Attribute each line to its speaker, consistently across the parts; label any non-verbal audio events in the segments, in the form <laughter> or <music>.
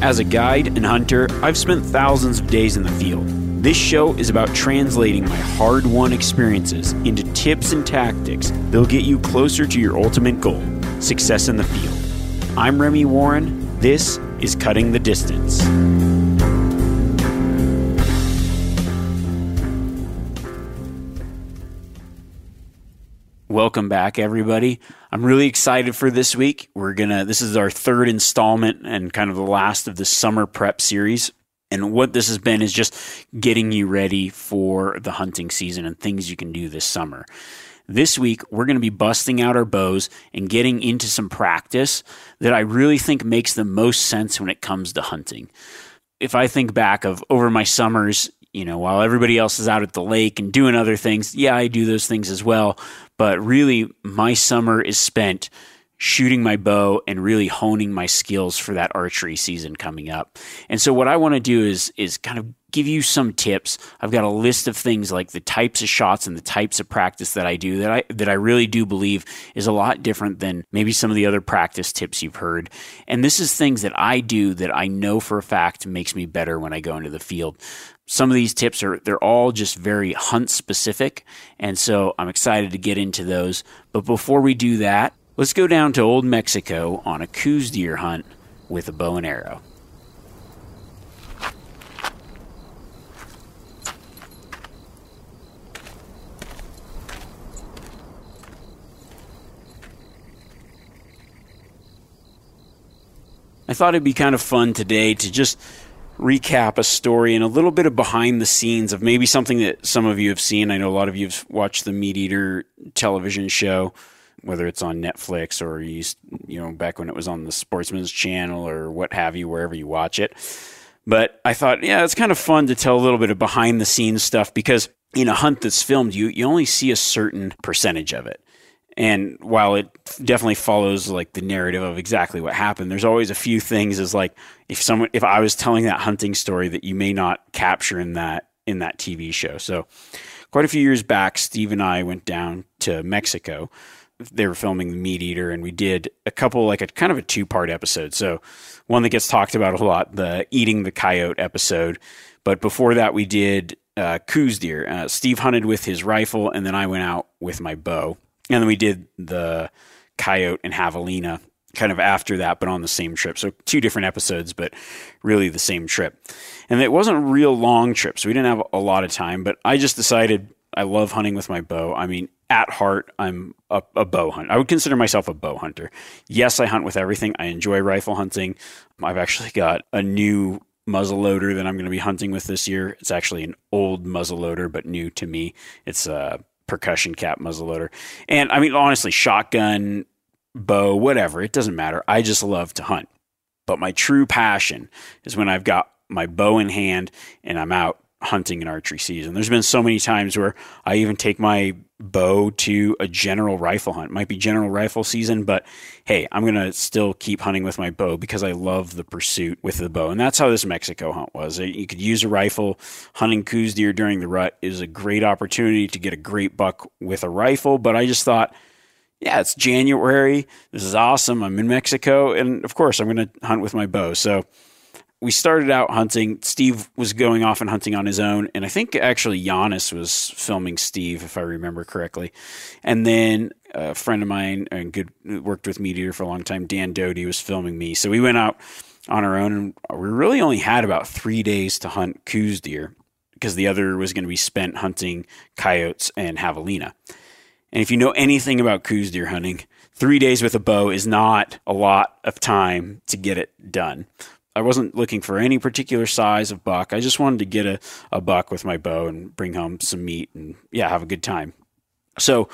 Speaker 1: As a guide and hunter, I've spent thousands of days in the field. This show is about translating my hard won experiences into tips and tactics that'll get you closer to your ultimate goal success in the field. I'm Remy Warren. This is Cutting the Distance. Welcome back, everybody. I'm really excited for this week. We're gonna, this is our third installment and kind of the last of the summer prep series. And what this has been is just getting you ready for the hunting season and things you can do this summer. This week, we're going to be busting out our bows and getting into some practice that I really think makes the most sense when it comes to hunting. If I think back of over my summers, you know, while everybody else is out at the lake and doing other things, yeah, I do those things as well. But really, my summer is spent shooting my bow and really honing my skills for that archery season coming up. And so what I want to do is is kind of give you some tips. I've got a list of things like the types of shots and the types of practice that I do that I that I really do believe is a lot different than maybe some of the other practice tips you've heard. And this is things that I do that I know for a fact makes me better when I go into the field some of these tips are they're all just very hunt specific and so i'm excited to get into those. But before we do that let's go down to old mexico on a Coues deer hunt with a bow and arrow. I thought it'd be kind of fun today to just recap a story and a little bit of behind the scenes of maybe something that some of you have seen. I know a lot of you have watched the Meat Eater television show, whether it's on Netflix or you, you know back when it was on the Sportsman's Channel or what have you, wherever you watch it. But I thought, yeah, it's kind of fun to tell a little bit of behind the scenes stuff because in a hunt that's filmed, you you only see a certain percentage of it. And while it definitely follows like the narrative of exactly what happened, there's always a few things as like if someone if I was telling that hunting story that you may not capture in that in that TV show. So quite a few years back, Steve and I went down to Mexico. They were filming the meat eater and we did a couple like a kind of a two part episode. So one that gets talked about a lot, the eating the coyote episode. But before that we did uh, Coues deer. Uh, Steve hunted with his rifle and then I went out with my bow and then we did the coyote and javelina kind of after that, but on the same trip. So two different episodes, but really the same trip. And it wasn't a real long trip, so we didn't have a lot of time. But I just decided I love hunting with my bow. I mean, at heart, I'm a, a bow hunter. I would consider myself a bow hunter. Yes, I hunt with everything. I enjoy rifle hunting. I've actually got a new muzzle loader that I'm going to be hunting with this year. It's actually an old muzzle loader, but new to me. It's a percussion cap muzzleloader. And I mean, honestly, shotgun, bow, whatever. It doesn't matter. I just love to hunt. But my true passion is when I've got my bow in hand and I'm out hunting and archery season. There's been so many times where I even take my bow to a general rifle hunt. It might be general rifle season, but hey, I'm going to still keep hunting with my bow because I love the pursuit with the bow. And that's how this Mexico hunt was. You could use a rifle hunting Coues deer during the rut is a great opportunity to get a great buck with a rifle, but I just thought yeah, it's January. This is awesome. I'm in Mexico. And of course, I'm going to hunt with my bow. So we started out hunting. Steve was going off and hunting on his own. And I think actually Janis was filming Steve, if I remember correctly. And then a friend of mine and good worked with MeatEater for a long time, Dan Doty, was filming me. So we went out on our own. And we really only had about three days to hunt Coues deer because the other was going to be spent hunting coyotes and javelina. And if you know anything about Coues deer hunting, three days with a bow is not a lot of time to get it done. I wasn't looking for any particular size of buck. I just wanted to get a, a buck with my bow and bring home some meat and, yeah, have a good time. So,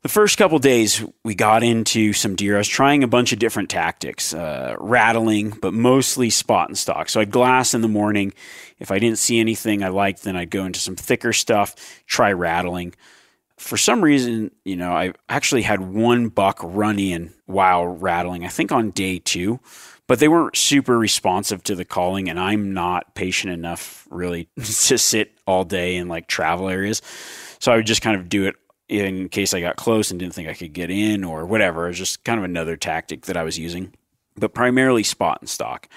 Speaker 1: the first couple days, we got into some deer. I was trying a bunch of different tactics, uh, rattling, but mostly spot and stock. So I'd glass in the morning. If I didn't see anything I liked, then I'd go into some thicker stuff, try rattling for some reason, you know, I actually had one buck run in while rattling, I think on day two, but they weren't super responsive to the calling. And I'm not patient enough really <laughs> to sit all day in like travel areas. So I would just kind of do it in case I got close and didn't think I could get in or whatever. It was just kind of another tactic that I was using, but primarily spot and stock.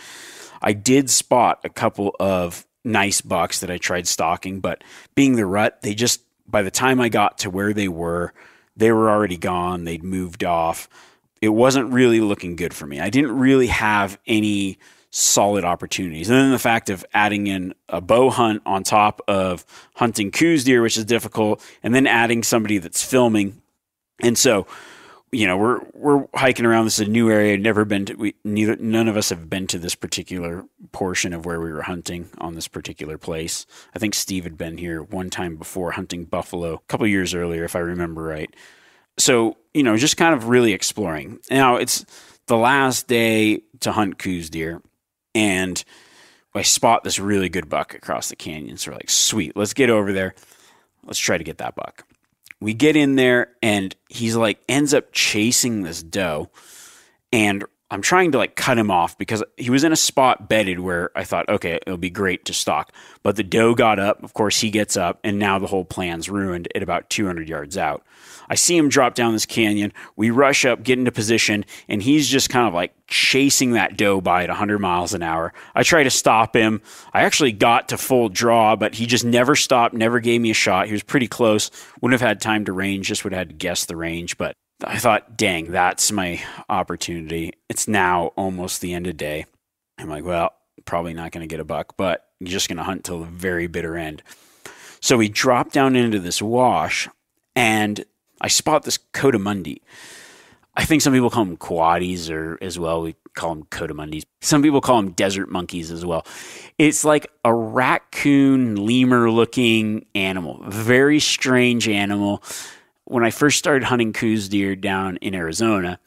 Speaker 1: I did spot a couple of nice bucks that I tried stalking, but being the rut, they just by the time I got to where they were, they were already gone. They'd moved off. It wasn't really looking good for me. I didn't really have any solid opportunities. And then the fact of adding in a bow hunt on top of hunting Coues deer, which is difficult, and then adding somebody that's filming. And so you know, we're we're hiking around. This is a new area. Never been to. We neither none of us have been to this particular portion of where we were hunting on this particular place. I think Steve had been here one time before hunting buffalo a couple years earlier, if I remember right. So you know, just kind of really exploring. Now it's the last day to hunt Coues deer, and I spot this really good buck across the canyon. So we're like, sweet, let's get over there. Let's try to get that buck we get in there and he's like ends up chasing this doe and I'm trying to like cut him off because he was in a spot bedded where I thought, okay, it'll be great to stalk. But the doe got up. Of course, he gets up, and now the whole plan's ruined at about 200 yards out. I see him drop down this canyon. We rush up, get into position, and he's just kind of like chasing that doe by at 100 miles an hour. I try to stop him. I actually got to full draw, but he just never stopped, never gave me a shot. He was pretty close. Wouldn't have had time to range, just would have had to guess the range, but I thought, dang, that's my opportunity. It's now almost the end of day. I'm like, well, probably not going to get a buck, but you're just going to hunt till the very bitter end. So we drop down into this wash, and I spot this coatimundi. I think some people call them coatis or as well. We call them coatimundis. Some people call them desert monkeys as well. It's like a raccoon lemur looking animal, very strange animal when I first started hunting Coues deer down in Arizona,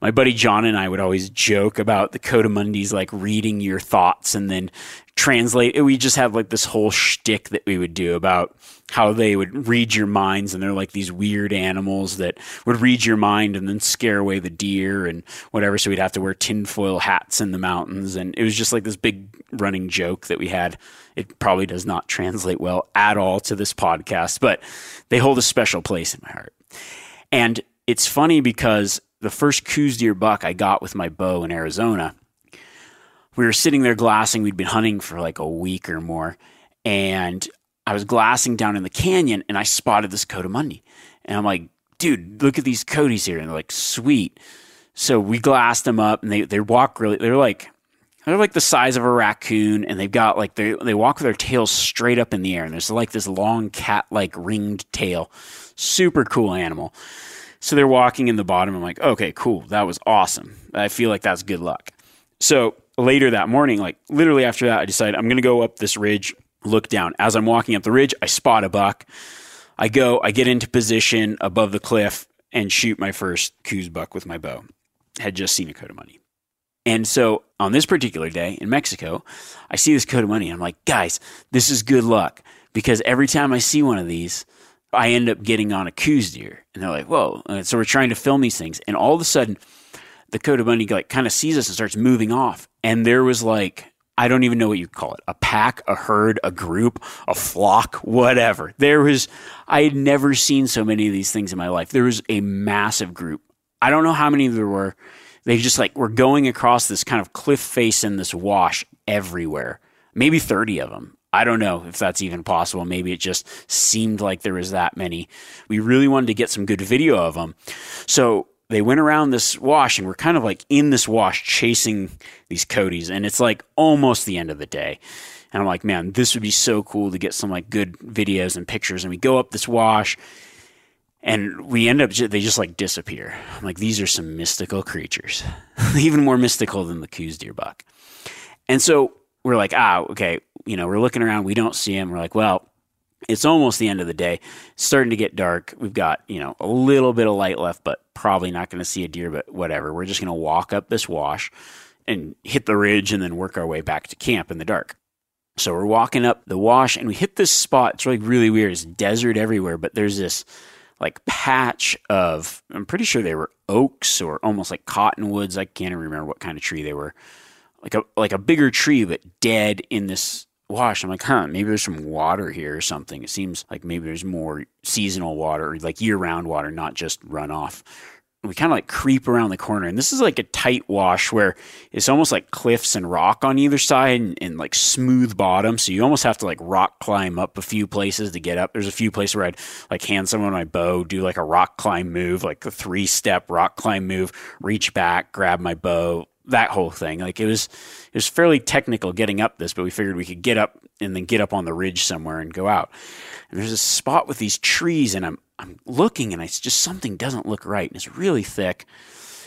Speaker 1: my buddy John and I would always joke about the coatimundis like reading your thoughts and then translate. We just have like this whole shtick that we would do about how they would read your minds, and they're like these weird animals that would read your mind and then scare away the deer and whatever. So we'd have to wear tinfoil hats in the mountains, and it was just like this big running joke that we had. It probably does not translate well at all to this podcast, but they hold a special place in my heart. And it's funny because the first Coues deer buck I got with my bow in Arizona, we were sitting there glassing. We'd been hunting for like a week or more, and I was glassing down in the canyon and I spotted this coatimundi. And I'm like, dude, look at these coaties here. And they're like, sweet. So we glassed them up and they, they walk really, they're like, they're like the size of a raccoon and they've got like, they, they walk with their tails straight up in the air. And there's like this long cat like ringed tail. Super cool animal. So they're walking in the bottom. I'm like, okay, cool. That was awesome. I feel like that's good luck. So later that morning, like literally after that, I decided I'm going to go up this ridge look down. As I'm walking up the ridge, I spot a buck. I go, I get into position above the cliff, and shoot my first Coues buck with my bow. Had just seen a coatimundi. And so on this particular day in Mexico, I see this coatimundi. And I'm like, guys, this is good luck because every time I see one of these, I end up getting on a Coues deer. And they're like, whoa. And so we're trying to film these things. And all of a sudden, the coatimundi like kind of sees us and starts moving off. And there was like, I don't even know what you call it a pack, a herd, a group, a flock, whatever. There was, I had never seen so many of these things in my life. There was a massive group. I don't know how many there were. They just like were going across this kind of cliff face in this wash everywhere. Maybe 30 of them. I don't know if that's even possible. Maybe it just seemed like there was that many. We really wanted to get some good video of them. So they went around this wash and we're kind of like in this wash chasing these coatis And it's like almost the end of the day. And I'm like, man, this would be so cool to get some like good videos and pictures. And we go up this wash and we end up they just like disappear. I'm like, these are some mystical creatures, <laughs> even more mystical than the Coues deer buck. And so we're like, ah, okay, you know, we're looking around, we don't see him. We're like, well, it's almost the end of the day. It's starting to get dark. We've got, you know, a little bit of light left, but probably not going to see a deer, but whatever. We're just going to walk up this wash and hit the ridge and then work our way back to camp in the dark. So we're walking up the wash and we hit this spot. It's like really weird. It's desert everywhere, but there's this like patch of I'm pretty sure they were oaks or almost like cottonwoods. I can't even remember what kind of tree they were. Like a like a bigger tree but dead in this wash. I'm like, huh, maybe there's some water here or something. It seems like maybe there's more seasonal water, or like year round water, not just runoff we kind of like creep around the corner and this is like a tight wash where it's almost like cliffs and rock on either side and, and, like smooth bottom so you almost have to like rock climb up a few places to get up. There's a few places where i'd like hand someone my bow do like a rock climb move like a three step rock climb move reach back grab my bow that whole thing. Like it was it was fairly technical getting up this but we figured we could get up and then get up on the ridge somewhere and go out. And there's a spot with these trees and i'm I'm looking and it's just something doesn't look right and it's really thick.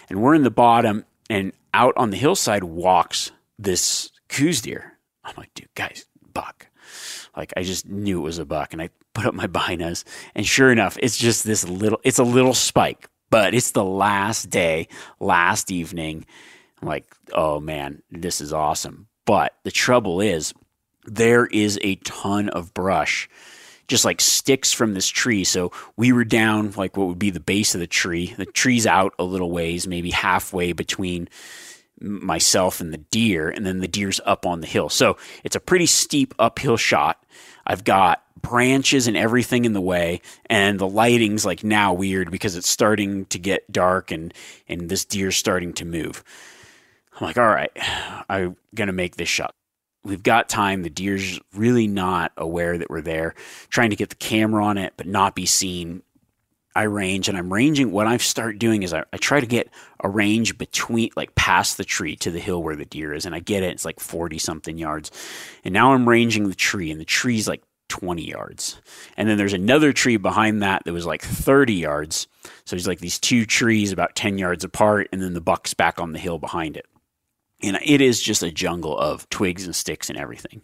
Speaker 1: And we're in the bottom and out on the hillside walks this Coues deer. I'm like, dude, guys, buck. Like I just knew it was a buck and I put up my binos and sure enough, it's just this little it's a little spike, but it's the last day, last evening. I'm like, oh man, this is awesome. But the trouble is there is a ton of brush just like sticks from this tree. So we were down like what would be the base of the tree. The tree's out a little ways, maybe halfway between myself and the deer, and then the deer's up on the hill. So it's a pretty steep uphill shot. I've got branches and everything in the way, and the lighting's like now weird because it's starting to get dark and and this deer's starting to move. I'm like, all right, <sighs> I'm gonna make this shot we've got time. The deer's really not aware that we're there, trying to get the camera on it, but not be seen. I range and I'm ranging. What I start doing is I, I, try to get a range between, like past the tree to the hill where the deer is. And I get it. It's like 40 something yards. And now I'm ranging the tree, and the tree's like 20 yards. And then there's another tree behind that that was like 30 yards. So there's like these two trees about 10 yards apart, and then the buck's back on the hill behind it and it is just a jungle of twigs and sticks and everything.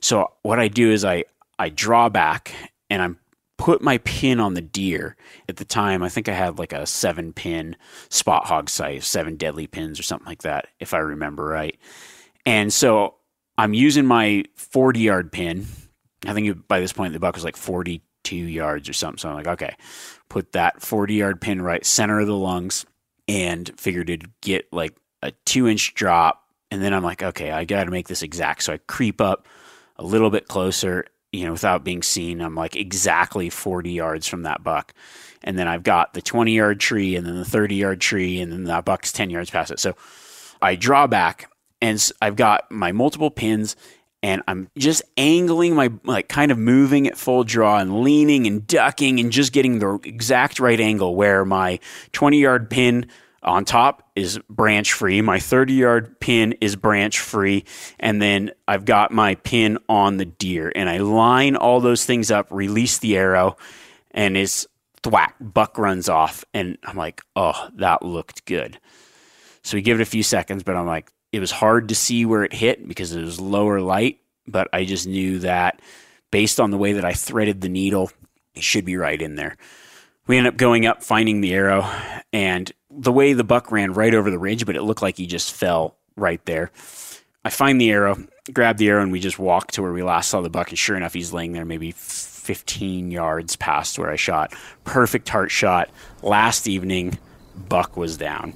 Speaker 1: So what I do is I I draw back and I'm put my pin on the deer. At the time, I think I had like a seven pin spot hog size seven deadly pins or something like that, if I remember right. And so I'm using my 40 yard pin. I think by this point the buck was like 42 yards or something. So I'm like, okay, put that 40 yard pin right center of the lungs and figured to get like a two inch drop. And then I'm like, okay, I got to make this exact. So I creep up a little bit closer, you know, without being seen. I'm like exactly 40 yards from that buck. And then I've got the 20 yard tree and then the 30 yard tree, and then that buck's 10 yards past it. So I draw back and I've got my multiple pins and I'm just angling my like kind of moving at full draw and leaning and ducking and just getting the exact right angle where my 20 yard pin on top is branch free. My 30 yard pin is branch free. And then I've got my pin on the deer. And I line all those things up, release the arrow, and it's thwack, buck runs off. And I'm like, oh, that looked good. So we give it a few seconds, but I'm like, it was hard to see where it hit because it was lower light. But I just knew that based on the way that I threaded the needle, it should be right in there we end up going up, finding the arrow, and the way the buck ran right over the ridge, but it looked like he just fell right there. I find the arrow, grab the arrow, and we just walk to where we last saw the buck. And sure enough, he's laying there maybe 15 yards past where I shot. Perfect heart shot. Last evening, buck was down.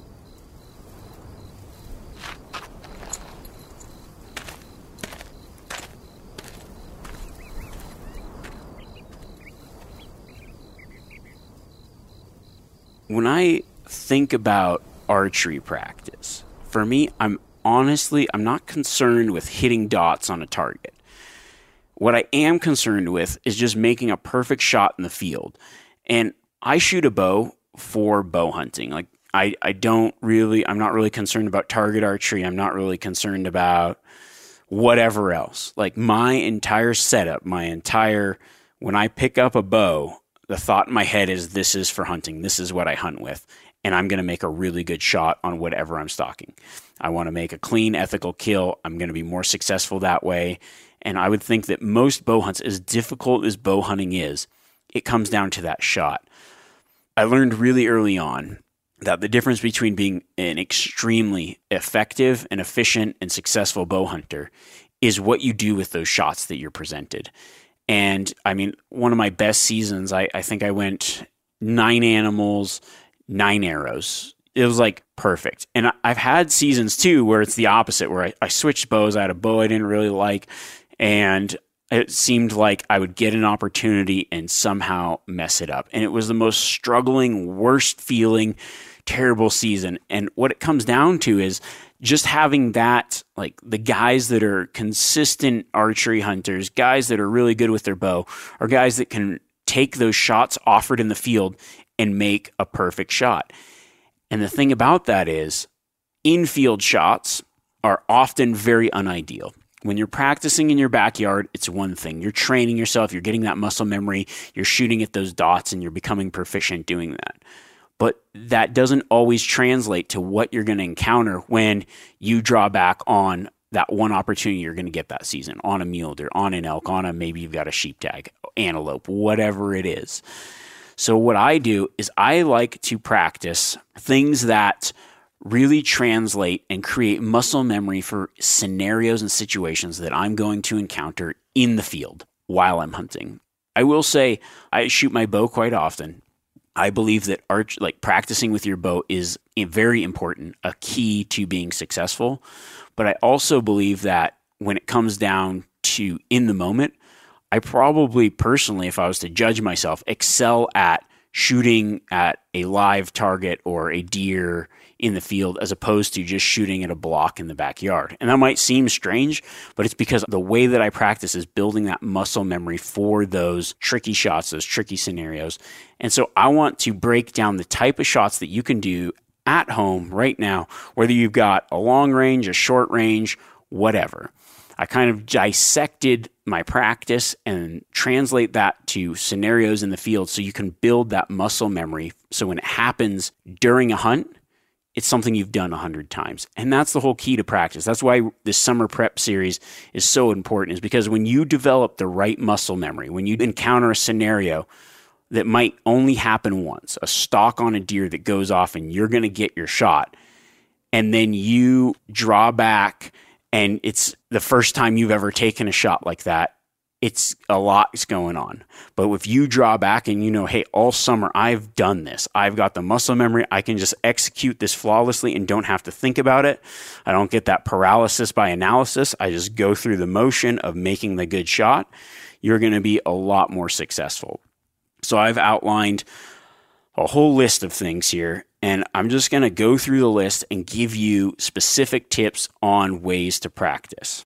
Speaker 1: when I think about archery practice, for me, I'm honestly, I'm not concerned with hitting dots on a target. What I am concerned with is just making a perfect shot in the field. And I shoot a bow for bow hunting. Like, I, I don't really, I'm not really concerned about target archery. I'm not really concerned about whatever else. Like, my entire setup, my entire, when I pick up a bow, the thought in my head is this is for hunting. This is what I hunt with. And I'm going to make a really good shot on whatever I'm stalking. I want to make a clean, ethical kill. I'm going to be more successful that way. And I would think that most bow hunts, as difficult as bow hunting is, it comes down to that shot. I learned really early on that the difference between being an extremely effective and efficient and successful bow hunter is what you do with those shots that you're presented. And I mean, one of my best seasons, I, I think I went nine animals, nine arrows. It was like perfect. And I, have had seasons too where it's the opposite, where I, I switched bows. I had a bow I didn't really like, and it seemed like I would get an opportunity and somehow mess it up. And it was the most struggling, worst feeling, terrible season. And what it comes down to is just having that, like the guys that are consistent archery hunters, guys that are really good with their bow, are guys that can take those shots offered in the field and make a perfect shot. And the thing about that is, infield shots are often very unideal. When you're practicing in your backyard, it's one thing. You're training yourself, you're getting that muscle memory, you're shooting at those dots, and you're becoming proficient doing that but that doesn't always translate to what you're going to encounter when you draw back on that one opportunity you're going to get that season on a mule deer, on an elk, on a maybe you've got a sheep tag, antelope, whatever it is. So, what I do is I like to practice things that really translate and create muscle memory for scenarios and situations that I'm going to encounter in the field while I'm hunting. I will say I shoot my bow quite often. I believe that arch like practicing with your bow is very important, a key to being successful. But I also believe that when it comes down to in the moment, I probably personally, if I was to judge myself, excel at shooting at a live target or a deer in the field as opposed to just shooting at a block in the backyard. And that might seem strange, but it's because the way that I practice is building that muscle memory for those tricky shots, those tricky scenarios. And so I want to break down the type of shots that you can do at home right now, whether you've got a long range, a short range, whatever. I kind of dissected my practice and translate that to scenarios in the field so you can build that muscle memory. So when it happens during a hunt, it's something you've done a hundred times. And that's the whole key to practice. That's why this summer prep series is so important, is because when you develop the right muscle memory, when you encounter a scenario that might only happen once, a stalk on a deer that goes off and you're going to get your shot, and then you draw back and it's the first time you've ever taken a shot like that it's a lot's going on. But if you draw back and you know, hey, all summer I've done this, I've got the muscle memory, I can just execute this flawlessly and don't have to think about it. I don't get that paralysis by analysis. I just go through the motion of making the good shot. You're going to be a lot more successful. So I've outlined a whole list of things here, and I'm just going to go through the list and give you specific tips on ways to practice.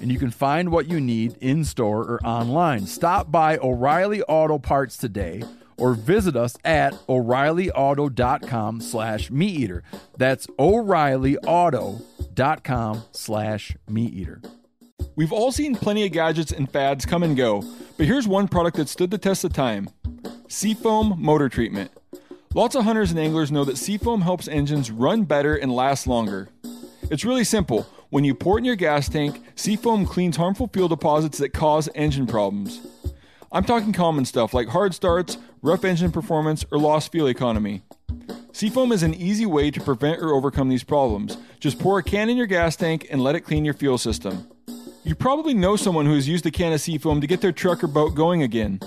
Speaker 2: and you can find what you need in store or online. Stop by O'Reilly Auto Parts today or visit us at o'reillyauto.com slash meat eater that's o'reillyauto.com slash meat eater
Speaker 3: We've all seen plenty of gadgets and fads come and go, but here's one product that stood the test of time Seafoam Motor Treatment. Lots of hunters and anglers know that Seafoam helps engines run better and last longer. It's really simple. When you pour it in your gas tank, Seafoam cleans harmful fuel deposits that cause engine problems. I'm talking common stuff like hard starts, rough engine performance, or lost fuel economy. Seafoam is an easy way to prevent or overcome these problems. Just pour a can in your gas tank and let it clean your fuel system. You probably know someone who has used a can of Seafoam to get their truck or boat going again.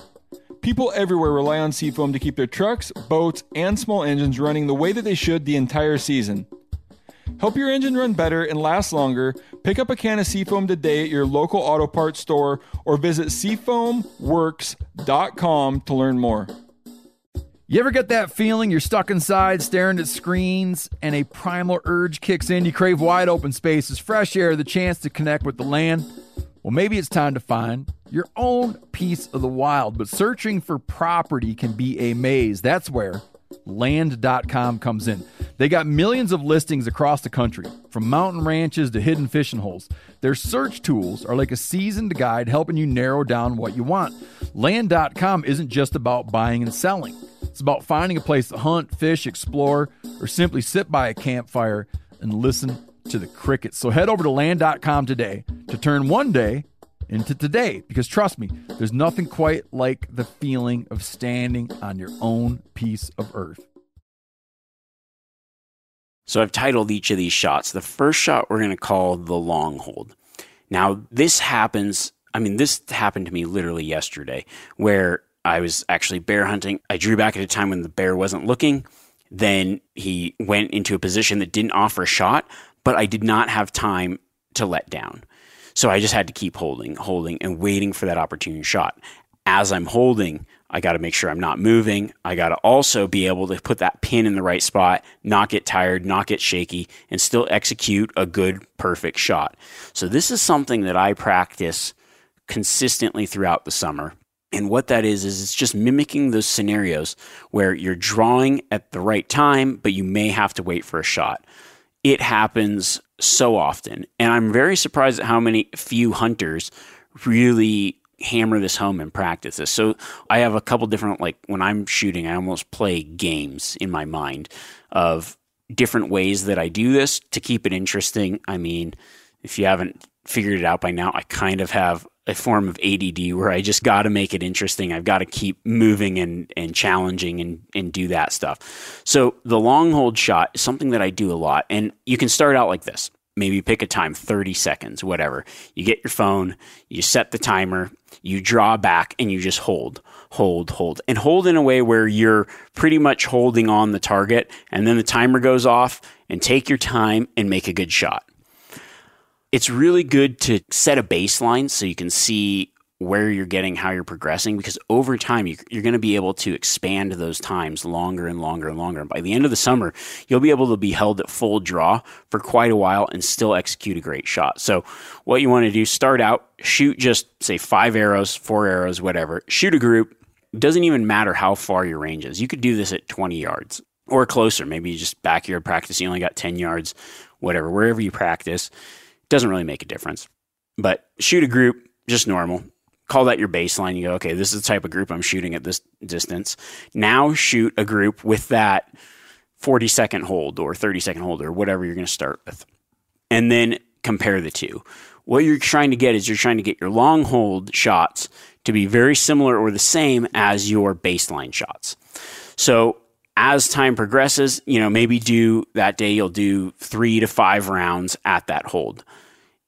Speaker 3: People everywhere rely on Seafoam to keep their trucks, boats, and small engines running the way that they should the entire season. Help your engine run better and last longer. Pick up a can of Seafoam today at your local auto parts store or visit seafoamworks.com to learn more.
Speaker 2: You ever get that feeling you're stuck inside staring at screens and a primal urge kicks in? You crave wide open spaces, fresh air, the chance to connect with the land? Well, maybe it's time to find your own piece of the wild, but searching for property can be a maze. That's where land.com comes in. They got millions of listings across the country, from mountain ranches to hidden fishing holes. Their search tools are like a seasoned guide helping you narrow down what you want. Land.com isn't just about buying and selling. It's about finding a place to hunt, fish, explore, or simply sit by a campfire and listen to the crickets. So head over to land.com today to turn one day into today because trust me, there's nothing quite like the feeling of standing on your own piece of earth.
Speaker 1: So I've titled each of these shots. The first shot we're going to call the long hold. Now, this happens, I mean, this happened to me literally yesterday where I was actually bear hunting. I drew back at a time when the bear wasn't looking. Then he went into a position that didn't offer a shot, but I did not have time to let down. So I just had to keep holding, holding, and waiting for that opportune shot. As I'm holding, I got to make sure I'm not moving. I got to also be able to put that pin in the right spot, not get tired, not get shaky, and still execute a good, perfect shot. So this is something that I practice consistently throughout the summer. And what that is, is it's just mimicking those scenarios where you're drawing at the right time, but you may have to wait for a shot. It happens so often. And I'm very surprised at how many few hunters really hammer this home and practice this. So I have a couple different, like when I'm shooting, I almost play games in my mind of different ways that I do this to keep it interesting. I mean, if you haven't figured it out by now, I kind of have a form of ADD where I just got to make it interesting. I've got to keep moving and, and challenging and, and do that stuff. So the long hold shot is something that I do a lot. And you can start out like this. Maybe pick a time, 30 seconds, whatever. You get your phone, you set the timer, you draw back, and you just hold, hold, hold, and hold in a way where you're pretty much holding on the target. And then the timer goes off, and take your time and make a good shot it's really good to set a baseline so you can see where you're getting, how you're progressing, because over time you, are going to be able to expand those times longer and longer and longer. And by the end of the summer, you'll be able to be held at full draw for quite a while and still execute a great shot. So, what you want to do, start out, shoot just say five arrows, four arrows, whatever, shoot a group. It Doesn't even matter how far your range is. You could do this at 20 yards or closer. Maybe you just backyard practice, you only got 10 yards, whatever, wherever you practice doesn't really make a difference. But shoot a group, just normal. Call that your baseline. You go, okay, this is the type of group I'm shooting at this distance. Now shoot a group with that 40 second hold or 30 second hold or whatever you're going to start with. And then compare the two. What you're trying to get is you're trying to get your long hold shots to be very similar or the same as your baseline shots. So as time progresses, you know, maybe do that day you'll do three to five rounds at that hold.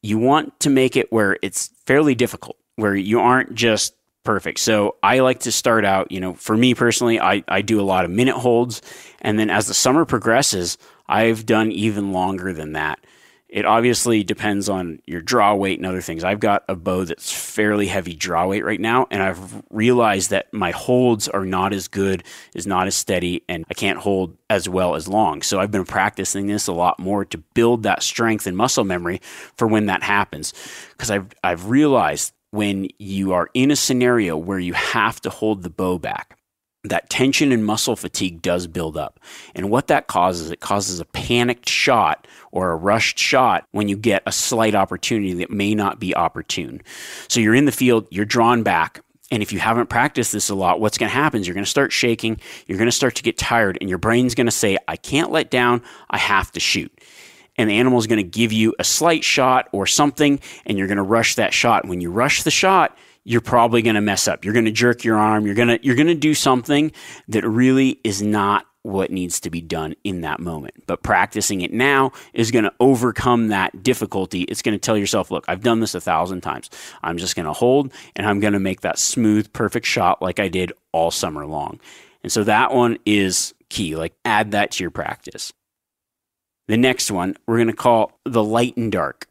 Speaker 1: You want to make it where it's fairly difficult, where you aren't just perfect. So I like to start out, you know, for me personally, I, I do a lot of minute holds. And then as the summer progresses, I've done even longer than that. It obviously depends on your draw weight and other things. I've got a bow that's fairly heavy draw weight right now, and I've realized that my holds are not as good, is not as steady, and I can't hold as well as long. So I've been practicing this a lot more to build that strength and muscle memory for when that happens. Because I've I've realized when you are in a scenario where you have to hold the bow back, that tension and muscle fatigue does build up. And what that causes, it causes a panicked shot or a rushed shot when you get a slight opportunity that may not be opportune. So you're in the field, you're drawn back. And if you haven't practiced this a lot, what's going to happen is you're going to start shaking, you're going to start to get tired, and your brain's going to say, I can't let down, I have to shoot. And the animal is going to give you a slight shot or something, and you're going to rush that shot. When you rush the shot, you're probably going to mess up. You're going to jerk your arm. You're going to you're going to do something that really is not what needs to be done in that moment. But practicing it now is going to overcome that difficulty. It's going to tell yourself, look, I've done this a thousand times. I'm just going to hold and I'm going to make that smooth, perfect shot like I did all summer long. And so that one is key. Like add that to your practice. The next one we're going to call the light and dark.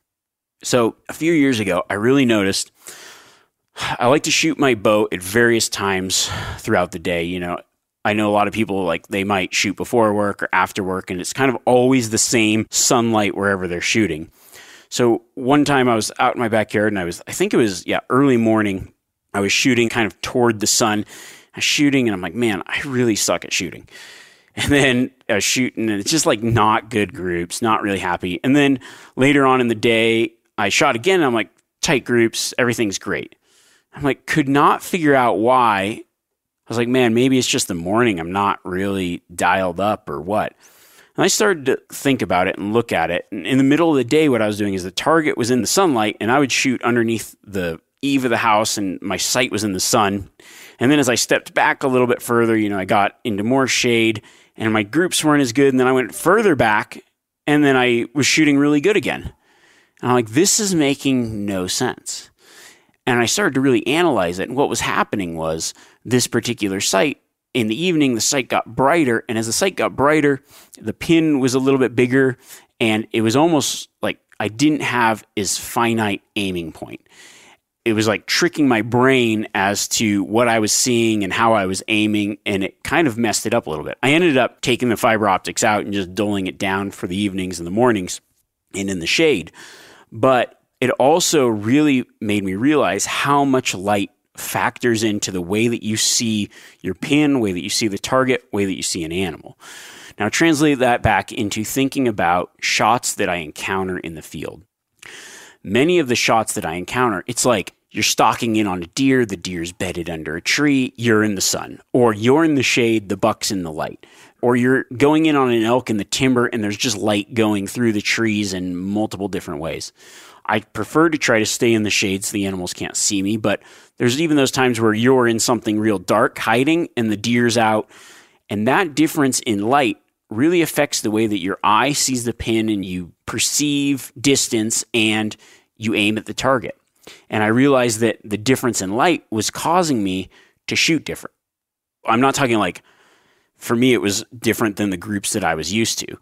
Speaker 1: So a few years ago, I really noticed I like to shoot my bow at various times throughout the day. You know, I know a lot of people like they might shoot before work or after work, and it's kind of always the same sunlight wherever they're shooting. So one time I was out in my backyard and I was, I think it was, yeah, early morning. I was shooting kind of toward the sun. I was shooting and I'm like, man, I really suck at shooting. And then I was shooting and it's just like not good groups, not really happy. And then later on in the day, I shot again and I'm like, tight groups, everything's great. I'm like, could not figure out why. I was like, man, maybe it's just the morning. I'm not really dialed up or what. And I started to think about it and look at it. And in the middle of the day, what I was doing is the target was in the sunlight, and I would shoot underneath the eave of the house, and my sight was in the sun. And then as I stepped back a little bit further, you know, I got into more shade, and my groups weren't as good. And then I went further back, and then I was shooting really good again. And I'm like, this is making no sense. And I started to really analyze it. And what was happening was this particular sight in the evening, the sight got brighter. And as the sight got brighter, the pin was a little bit bigger. And it was almost like I didn't have as finite aiming point. It was like tricking my brain as to what I was seeing and how I was aiming, and it kind of messed it up a little bit. I ended up taking the fiber optics out and just dulling it down for the evenings and the mornings and in the shade. But it also really made me realize how much light factors into the way that you see your pin, way that you see the target, way that you see an animal. Now, translate that back into thinking about shots that I encounter in the field. Many of the shots that I encounter, it's like you're stalking in on a deer, the deer's bedded under a tree, you're in the sun, or you're in the shade, the buck's in the light, or you're going in on an elk in the timber and there's just light going through the trees in multiple different ways. I prefer to try to stay in the shade so the animals can't see me, but there's even those times where you're in something real dark hiding and the deer's out. And that difference in light really affects the way that your eye sees the pin and you perceive distance and you aim at the target. And I realized that the difference in light was causing me to shoot different. I'm not talking like, for me, it was different than the groups that I was used to.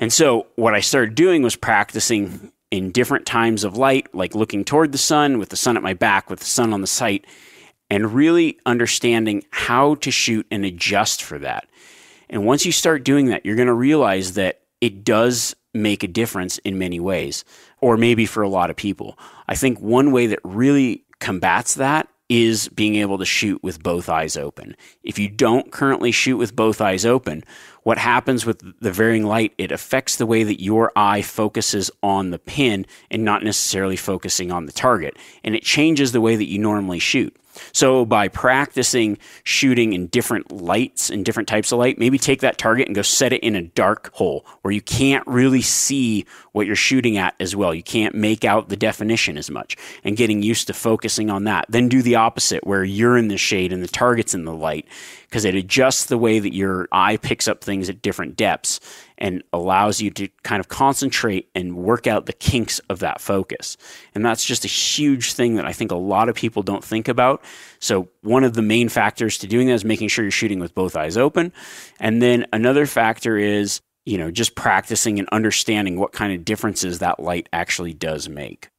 Speaker 1: And so what I started doing was practicing in different times of light, like looking toward the sun with the sun at my back, with the sun on the sight, and really understanding how to shoot and adjust for that. And once you start doing that, you're going to realize that it does make a difference in many ways, or maybe for a lot of people. I think one way that really combats that is being able to shoot with both eyes open. If you don't currently shoot with both eyes open, what happens with the varying light, it affects the way that your eye focuses on the pin and not necessarily focusing on the target. And it changes the way that you normally shoot. So by practicing shooting in different lights and different types of light, maybe take that target and go set it in a dark hole where you can't really see what you're shooting at as well. You can't make out the definition as much and getting used to focusing on that. Then do the opposite where you're in the shade and the target's in the light because it adjusts the way that your eye picks up things at different depths and allows you to kind of concentrate and work out the kinks of that focus. And that's just a huge thing that I think a lot of people don't think about. So, one of the main factors to doing that is making sure you're shooting with both eyes open. And then another factor is, you know, just practicing and understanding what kind of differences that light actually does make.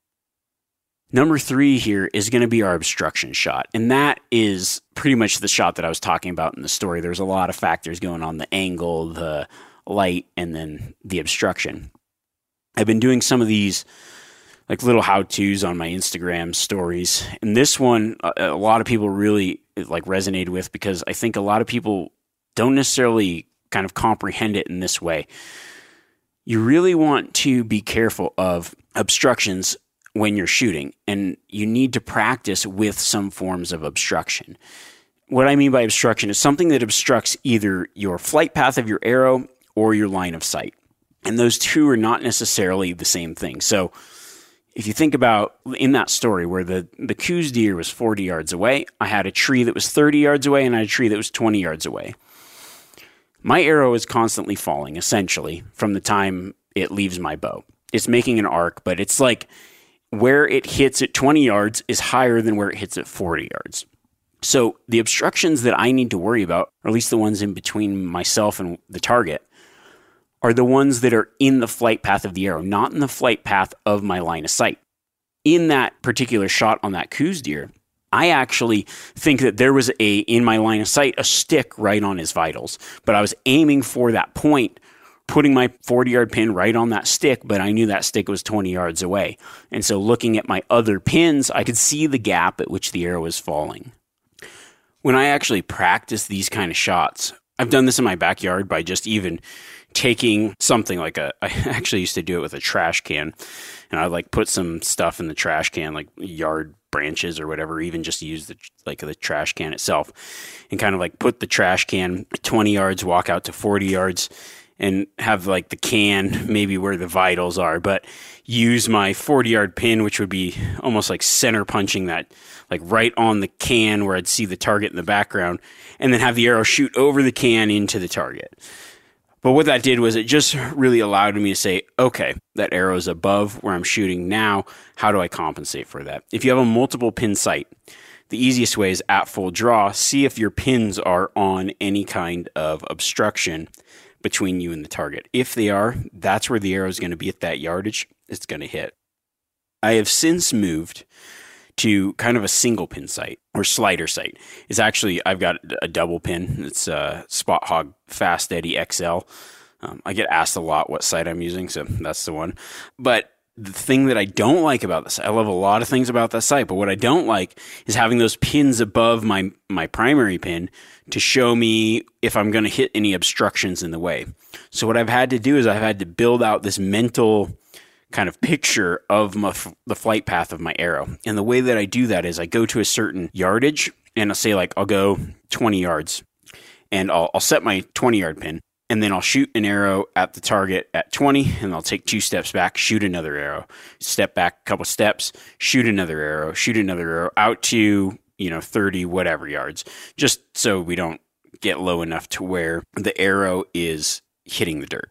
Speaker 1: Number three here is going to be our obstruction shot. And that is pretty much the shot that I was talking about in the story. There's a lot of factors going on the angle, the light, and then the obstruction. I've been doing some of these like little how to's on my Instagram stories. And this one, a, lot of people really like resonated with because I think a lot of people don't necessarily kind of comprehend it in this way. You really want to be careful of obstructions when you're shooting, and you need to practice with some forms of obstruction. What I mean by obstruction is something that obstructs either your flight path of your arrow or your line of sight. And those two are not necessarily the same thing. So, if you think about in that story where the, the Coues deer was 40 yards away, I had a tree that was 30 yards away and I had a tree that was 20 yards away. My arrow is constantly falling, essentially, from the time it leaves my bow. It's making an arc, but it's like where it hits at 20 yards is higher than where it hits at 40 yards. So the obstructions that I need to worry about, or at least the ones in between myself and the target, are the ones that are in the flight path of the arrow, not in the flight path of my line of sight. In that particular shot on that Coues deer, I actually think that there was a in my line of sight a stick right on his vitals, but I was aiming for that point putting my 40 yard pin right on that stick, but I knew that stick was 20 yards away. And so looking at my other pins, I could see the gap at which the arrow was falling. When I actually practice these kind of shots, I've done this in my backyard by just even taking something like a <laughs> I actually used to do it with a trash can and I like put some stuff in the trash can like yard branches or whatever even just use the like the trash can itself and kind of like put the trash can 20 yards walk out to 40 yards and have like the can <laughs> maybe where the vitals are, but use my 40 yard pin, which would be almost like center punching that, like right on the can where I'd see the target in the background, and then have the arrow shoot over the can into the target. But what that did was it just really allowed me to say, okay, that arrow is above where I'm shooting now. How do I compensate for that? If you have a multiple pin sight, the easiest way is at full draw, see if your pins are on any kind of obstruction between you and the target. If they are, that's where the arrow is going to be at that yardage. It's going to hit. I have since moved to kind of a single pin sight or slider sight. It's actually I've got a double pin. It's a Spot Hogg Fast Eddy XL. Um, I get asked a lot what sight I'm using, so that's the one. But the thing that I don't like about this, I love a lot of things about that sight, but what I don't like is having those pins above my my primary pin to show me if I'm going to hit any obstructions in the way. So what I've had to do is I've had to build out this mental kind of picture of my, the flight path of my arrow. And the way that I do that is I go to a certain yardage and I'll say like I'll go 20 yards and I'll, I'll set my 20 yard pin and then I'll shoot an arrow at the target at 20 and I'll take two steps back, shoot another arrow, step back a couple steps, shoot another arrow, shoot another arrow out to, you know, 30 whatever yards, just so we don't get low enough to where the arrow is hitting the dirt.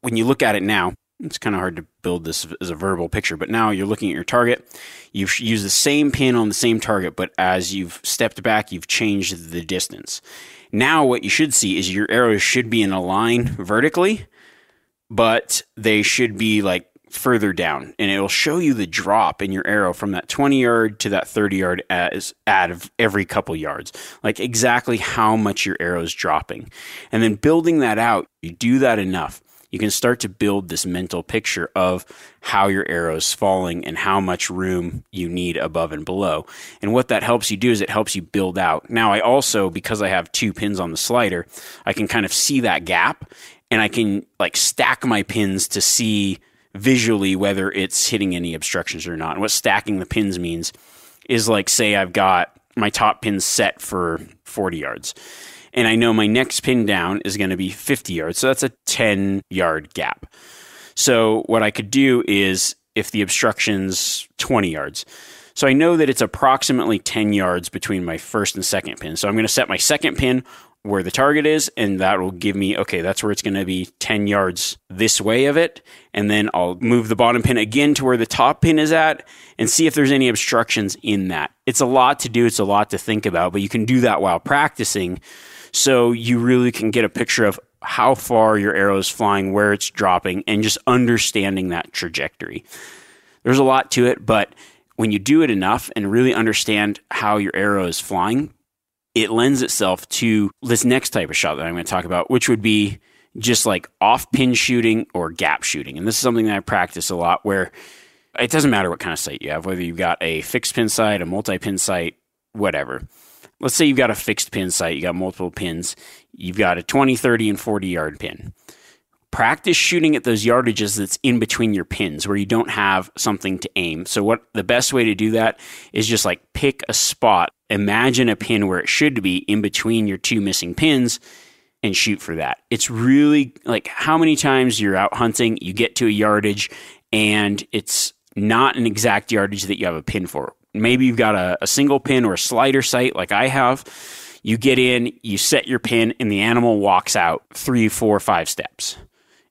Speaker 1: When you look at it now, it's kind of hard to build this as a verbal picture, but now you're looking at your target. You've used the same pin on the same target, but as you've stepped back, you've changed the distance. Now, what you should see is your arrows should be in a line vertically, but they should be like further down, and it'll show you the drop in your arrow from that 20 yard to that 30 yard as out of every couple yards, like exactly how much your arrow is dropping. And then building that out, you do that enough you can start to build this mental picture of how your arrow is falling and how much room you need above and below. And what that helps you do is it helps you build out. Now, I also, because I have two pins on the slider, I can kind of see that gap and I can like stack my pins to see visually whether it's hitting any obstructions or not. And what stacking the pins means is like, say, I've got my top pins set for 40 yards and I know my next pin down is going to be 50 yards. So that's a 10 yard gap. So what I could do is if the obstruction's 20 yards, so I know that it's approximately 10 yards between my first and second pin. So I'm going to set my second pin where the target is, and that will give me, okay, that's where it's going to be 10 yards this way of it. And then I'll move the bottom pin again to where the top pin is at and see if there's any obstructions in that. It's a lot to do, it's a lot to think about, but you can do that while practicing. So you really can get a picture of how far your arrow is flying, where it's dropping, and just understanding that trajectory. There's a lot to it, but when you do it enough and really understand how your arrow is flying, it lends itself to this next type of shot that I'm going to talk about, which would be just like off pin shooting or gap shooting. And this is something that I practice a lot where it doesn't matter what kind of sight you have, whether you've got a fixed pin sight, a multi pin sight, whatever. Let's say you've got a fixed pin sight, you got multiple pins, you've got a 20, 30, and 40 yard pin. Practice shooting at those yardages that's in between your pins where you don't have something to aim. So what the best way to do that is just like pick a spot. Imagine a pin where it should be in between your two missing pins and shoot for that. It's really like how many times you're out hunting, you get to a yardage and it's not an exact yardage that you have a pin for. Maybe you've got a, a single pin or a slider sight like I have. You get in, you set your pin, and the animal walks out three, four, five steps.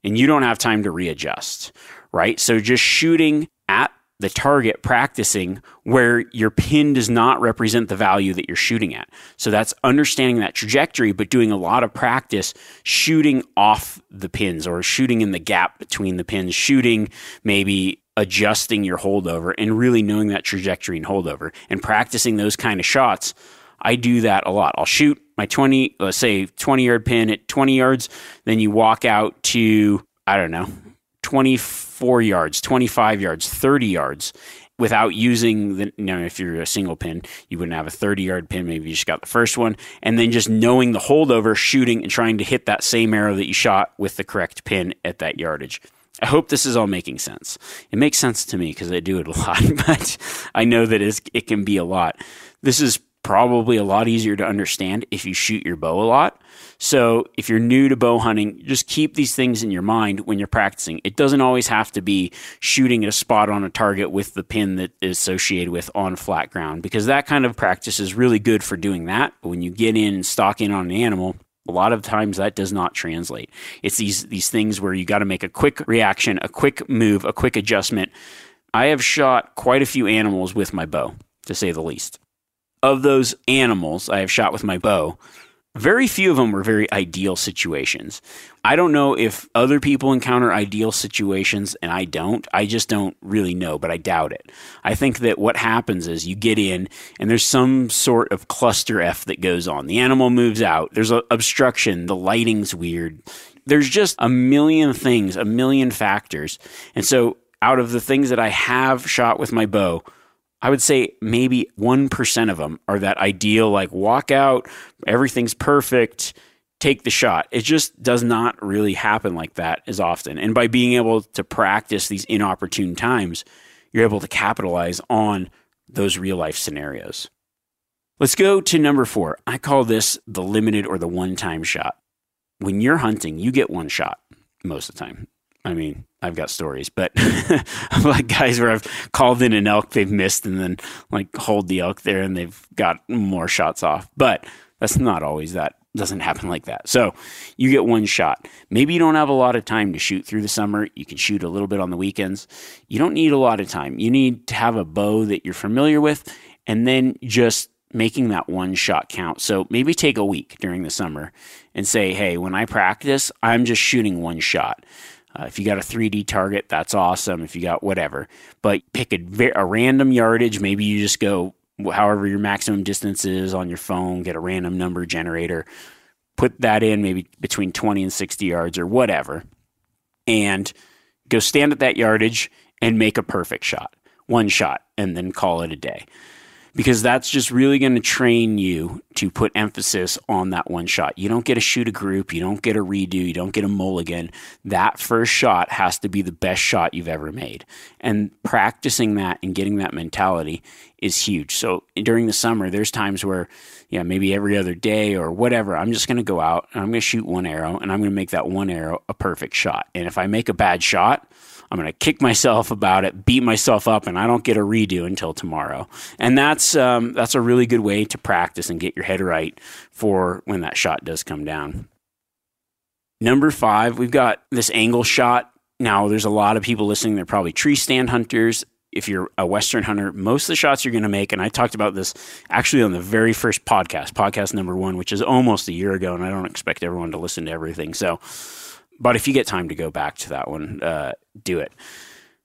Speaker 1: And you don't have time to readjust, right? So just shooting at the target practicing where your pin does not represent the value that you're shooting at. So that's understanding that trajectory, but doing a lot of practice shooting off the pins or shooting in the gap between the pins, shooting maybe adjusting your holdover and really knowing that trajectory and holdover and practicing those kind of shots. I do that a lot. I'll shoot my 20, let's say 20 yard pin at 20 yards. Then you walk out to, I don't know, 24 yards, 25 yards, 30 yards without using the, you know, if you're a single pin, you wouldn't have a 30 yard pin. Maybe you just got the first one. And then just knowing the holdover, shooting and trying to hit that same arrow that you shot with the correct pin at that yardage. I hope this is all making sense. It makes sense to me because I do it a <laughs> lot, but I know that it can be a lot. This is probably a lot easier to understand if you shoot your bow a lot. So if you're new to bow hunting, just keep these things in your mind when you're practicing. It doesn't always have to be shooting at a spot on a target with the pin that is associated with on flat ground because that kind of practice is really good for doing that. But when you get in and stock in on an animal, a lot of times that does not translate. It's these these things where you got to make a quick reaction, a quick move, a quick adjustment. I have shot quite a few animals with my bow, to say the least of those animals I have shot with my bow, very few of them were very ideal situations. I don't know if other people encounter ideal situations and I don't. I just don't really know, but I doubt it. I think that what happens is you get in and there's some sort of cluster F that goes on. The animal moves out, there's an obstruction, the lighting's weird. There's just a million things, a million factors. And so, out of the things that I have shot with my bow, I would say maybe 1% of them are that ideal, like walk out, everything's perfect, take the shot. It just does not really happen like that as often. And by being able to practice these inopportune times, you're able to capitalize on those real life scenarios. Let's go to number four. I call this the limited or the one time shot. When you're hunting, you get one shot most of the time. I mean, I've got stories, but <laughs> like guys where I've called in an elk they've missed and then like hold the elk there and they've got more shots off. But that's not always that doesn't happen like that. So you get one shot. Maybe you don't have a lot of time to shoot through the summer. You can shoot a little bit on the weekends. You don't need a lot of time. You need to have a bow that you're familiar with and then just making that one shot count. So maybe take a week during the summer and say, hey, when I practice, I'm just shooting one shot. Uh, if you got a 3D target, that's awesome. If you got whatever, but pick a, a random yardage. Maybe you just go however your maximum distance is on your phone, get a random number generator, put that in maybe between 20 and 60 yards or whatever, and go stand at that yardage and make a perfect shot, one shot, and then call it a day because that's just really going to train you to put emphasis on that one shot. You don't get to shoot a group, you don't get a redo, you don't get a mulligan. That first shot has to be the best shot you've ever made. And practicing that and getting that mentality is huge. So during the summer, there's times where, yeah, maybe every other day or whatever, I'm just going to go out and I'm going to shoot one arrow and I'm going to make that one arrow a perfect shot. And if I make a bad shot, I'm going to kick myself about it, beat myself up, and I don't get a redo until tomorrow. And that's um, that's a really good way to practice and get your head right for when that shot does come down. Number five, we've got this angle shot. Now, there's a lot of people listening. They're probably tree stand hunters. If you're a Western hunter, most of the shots you're going to make, and I talked about this actually on the very first podcast, podcast number one, which is almost a year ago, and I don't expect everyone to listen to everything. So, but if you get time to go back to that one, uh, do it.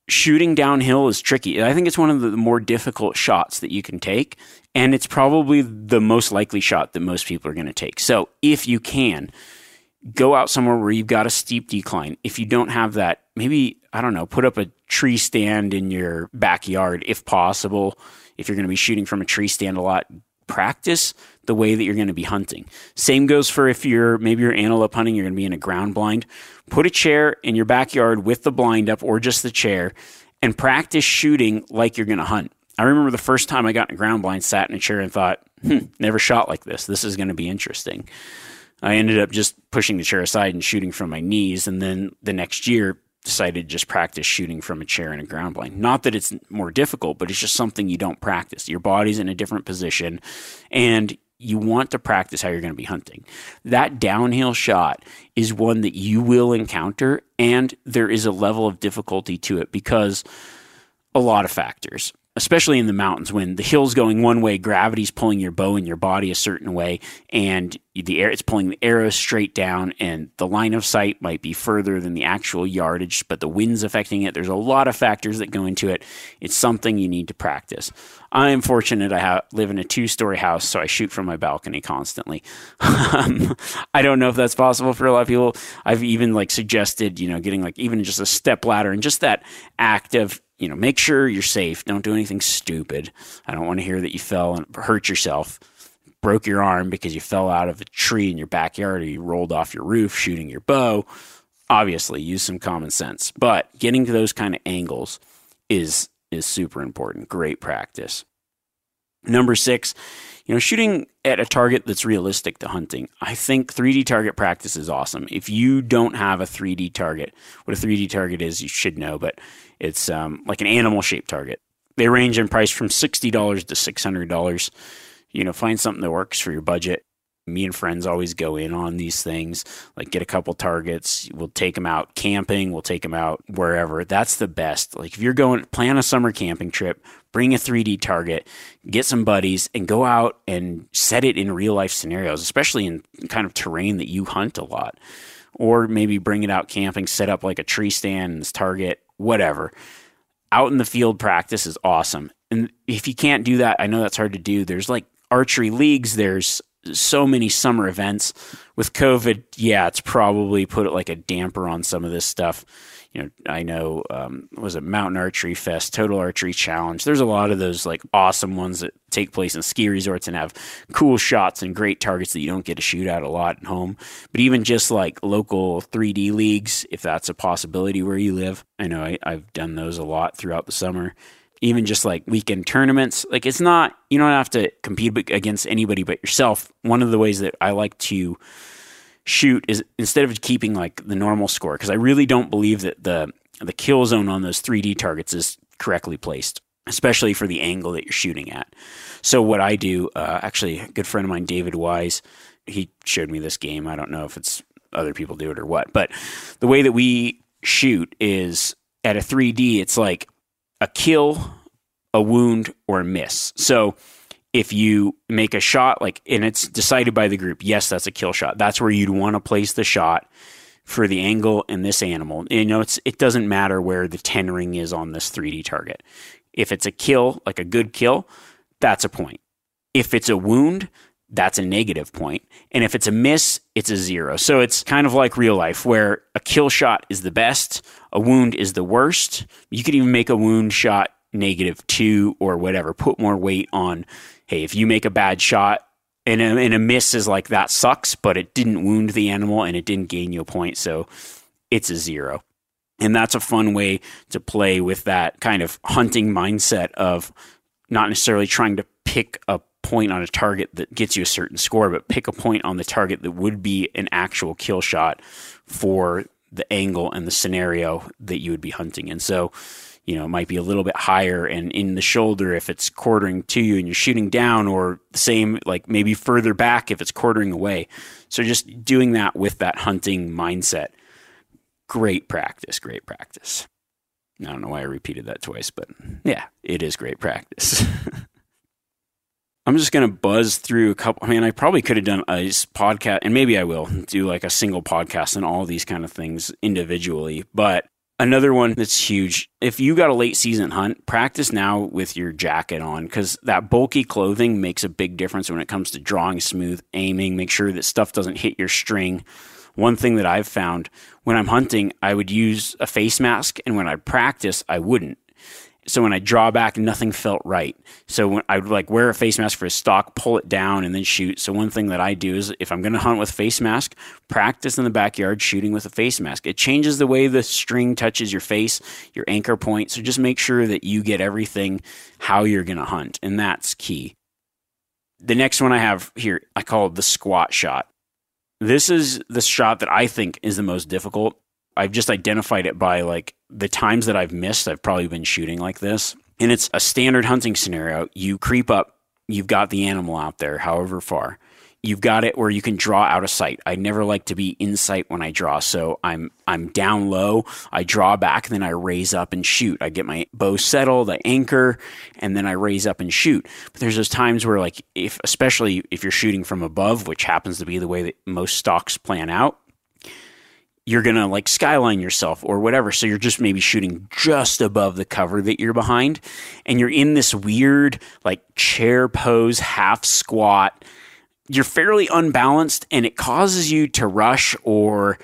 Speaker 1: Shooting downhill is tricky. I think it's one of the more difficult shots that you can take, and it's probably the most likely shot that most people are going to take. So, if you can, go out somewhere where you've got a steep decline. If you don't have that, maybe, I don't know, put up a tree stand in your backyard if possible. If you're going to be shooting from a tree stand a lot, practice the way that you're going to be hunting. Same goes for if you're maybe you're antelope hunting, you're going to be in a ground blind. Put a chair in your backyard with the blind up or just the chair and practice shooting like you're going to hunt. I remember the first time I got in a ground blind, sat in a chair and thought, hmm, never shot like this. This is going to be interesting. I ended up just pushing the chair aside and shooting from my knees. And then the next year, decided to just practice shooting from a chair in a ground blind. Not that it's more difficult, but it's just something you don't practice. Your body's in a different position and you want to practice how you're going to be hunting. That downhill shot is one that you will encounter, and there is a level of difficulty to it because a lot of factors especially in the mountains when the hill's going one way, gravity's pulling your bow and your body a certain way, and the air it's pulling the arrow straight down, and the line of sight might be further than the actual yardage, but the wind's affecting it. There's a lot of factors that go into it. It's something you need to practice. I am fortunate. I have, live in a two-story house, so I shoot from my balcony constantly. <laughs> um, I don't know if that's possible for a lot of people. I've even like suggested, you know, getting like even just a step ladder and just that act of you know, make sure you're safe. Don't do anything stupid. I don't want to hear that you fell and hurt yourself, broke your arm because you fell out of a tree in your backyard or you rolled off your roof shooting your bow. Obviously, use some common sense. But getting to those kind of angles is is super important. Great practice. Number 6, you know, shooting at a target that's realistic to hunting. I think 3D target practice is awesome. If you don't have a 3D target, what a 3D target is, you should know, but it's um, like an animal shaped target. They range in price from $60 to $600. You know, find something that works for your budget. Me and friends always go in on these things, like get a couple targets. We'll take them out camping. We'll take them out wherever. That's the best. Like if you're going, plan a summer camping trip, bring a 3D target, get some buddies, and go out and set it in real life scenarios, especially in kind of terrain that you hunt a lot. Or maybe bring it out camping, set up like a tree stand and this target, whatever. Out in the field practice is awesome. And if you can't do that, I know that's hard to do. There's like archery leagues, there's so many summer events. With COVID, yeah, it's probably put like a damper on some of this stuff. You know, I know um, was it Mountain Archery Fest, Total Archery Challenge. There's a lot of those like awesome ones that take place in ski resorts and have cool shots and great targets that you don't get to shoot at a lot at home. But even just like local 3D leagues, if that's a possibility where you live, I know I, I've done those a lot throughout the summer even just like weekend tournaments. Like it's not you don't have to compete against anybody but yourself. One of the ways that I like to shoot is instead of keeping like the normal score because I really don't believe that the the kill zone on those 3D targets is correctly placed, especially for the angle that you're shooting at. So what I do, uh, actually, a good friend of mine, David Wise, he showed me this game. I don't know if it's other people do it or what, but the way that we shoot is at a 3D. It's like a kill, a wound, or a miss. So if you make a shot, like, and it's decided by the group, yes, that's a kill shot. That's where you'd want to place the shot for the angle in this animal. And, you know, it's it doesn't matter where the ten ring is on this 3D target. If it's a kill, like a good kill, that's a point. If it's a wound, that's a negative point. And if it's a miss, it's a zero. So it's kind of like real life where a kill shot is the best, a wound is the worst. You could even make a wound shot negative two or whatever, put more weight on, hey, if you make a bad shot, and a, and a miss is like that sucks, but it didn't wound the animal and it didn't gain you a point, so it's a zero. And that's a fun way to play with that kind of hunting mindset of not necessarily trying to pick a point on a target that gets you a certain score, but pick a point on the target that would be an actual kill shot for the angle and the scenario that you would be hunting And So, you know, it might be a little bit higher and in the shoulder if it's quartering to you and you're shooting down, or the same, like maybe further back if it's quartering away. So, just doing that with that hunting mindset. Great practice, great practice. I don't know why I repeated that twice, but yeah, it is great practice. <laughs> I'm just going to buzz through a couple. I mean, I probably could have done a podcast, and maybe I will do like a single podcast and all these kind of things individually. But another one that's huge if you got a late season hunt, practice now with your jacket on because that bulky clothing makes a big difference when it comes to drawing smooth, aiming, make sure that stuff doesn't hit your string. One thing that I've found when I'm hunting, I would use a face mask, and when I practice, I wouldn't so when I draw back, nothing felt right. So when I would like wear a face mask for a stock, pull it down, and then shoot. So one thing that I do is if I'm going to hunt with face mask, practice in the backyard shooting with a face mask. It changes the way the string touches your face, your anchor point. So just make sure that you get everything how you're going to hunt, and that's key. The next one I have here, I call it the squat shot. This is the shot that I think is the most difficult. I've just identified it by like the times that I've missed, I've probably been shooting like this. And it's a standard hunting scenario. You creep up, you've got the animal out there, however far. You've got it where you can draw out of sight. I never like to be in sight when I draw, so I'm I'm down low. I draw back, then I raise up and shoot. I get my bow settled, I anchor, and then I raise up and shoot. But there's those times where, like, if especially if you're shooting from above, which happens to be the way that most stocks plan out, you're going to like skyline yourself or whatever. So you're just maybe shooting just above the cover that you're behind. And you're in this weird, like chair pose, half squat. You're fairly unbalanced and it causes you to rush or.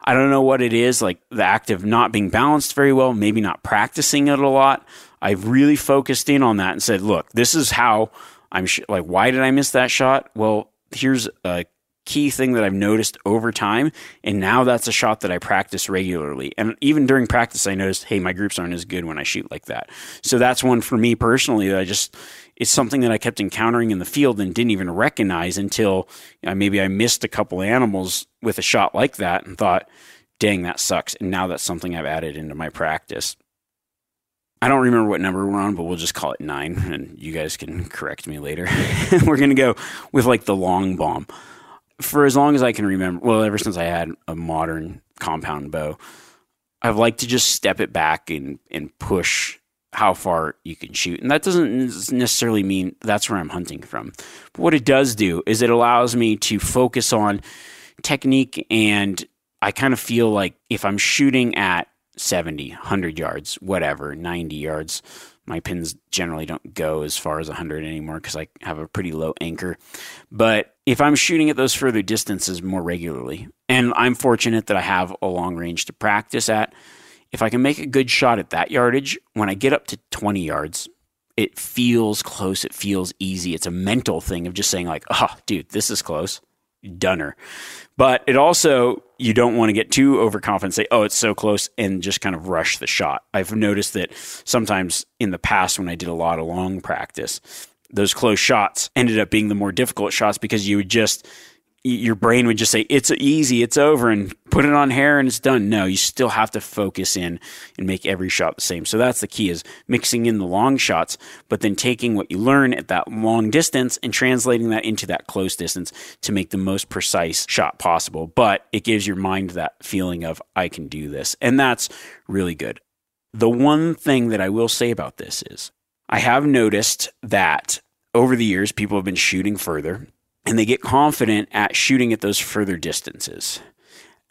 Speaker 1: I don't know what it is, like the act of not being balanced very well, maybe not practicing it a lot. I've really focused in on that and said, look, this is how I'm sh- like, why did I miss that shot? Well, here's a key thing that I've noticed over time. And now that's a shot that I practice regularly. And even during practice, I noticed, hey, my groups aren't as good when I shoot like that. So that's one for me personally that I just, it's something that I kept encountering in the field and didn't even recognize until you know, maybe I missed a couple animals with a shot like that and thought, dang, that sucks. And now that's something I've added into my practice. I don't remember what number we're on, but we'll just call it nine, <laughs> and you guys can correct me later. <laughs> we're going to go with like the long bomb for as long as I can remember, well, ever since I had a modern compound bow, I've liked to just step it back and, and push how far you can shoot. And that doesn't necessarily mean that's where I'm hunting from. But what it does do is it allows me to focus on technique. And I kind of feel like if I'm shooting at 70, 100 yards, whatever, 90 yards, my pins generally don't go as far as 100 anymore because I have a pretty low anchor. But if I'm shooting at those further distances more regularly, and I'm fortunate that I have a long range to practice at, if I can make a good shot at that yardage, when I get up to 20 yards, it feels close. It feels easy. It's a mental thing of just saying, like, oh, dude, this is close. Dunner. But it also, you don't want to get too overconfident, say, oh, it's so close, and just kind of rush the shot. I've noticed that sometimes in the past when I did a lot of long practice, those close shots ended up being the more difficult shots because you would just your brain would just say it's easy, it's over, and put it on hair and it's done. No, you still have to focus in and make every shot the same. So that's the key: is mixing in the long shots, but then taking what you learn at that long distance and translating that into that close distance to make the most precise shot possible. But it gives your mind that feeling of I can do this, and that's really good. The one thing that I will say about this is I have noticed that over the years, people have been shooting further and they get confident at shooting at those further distances.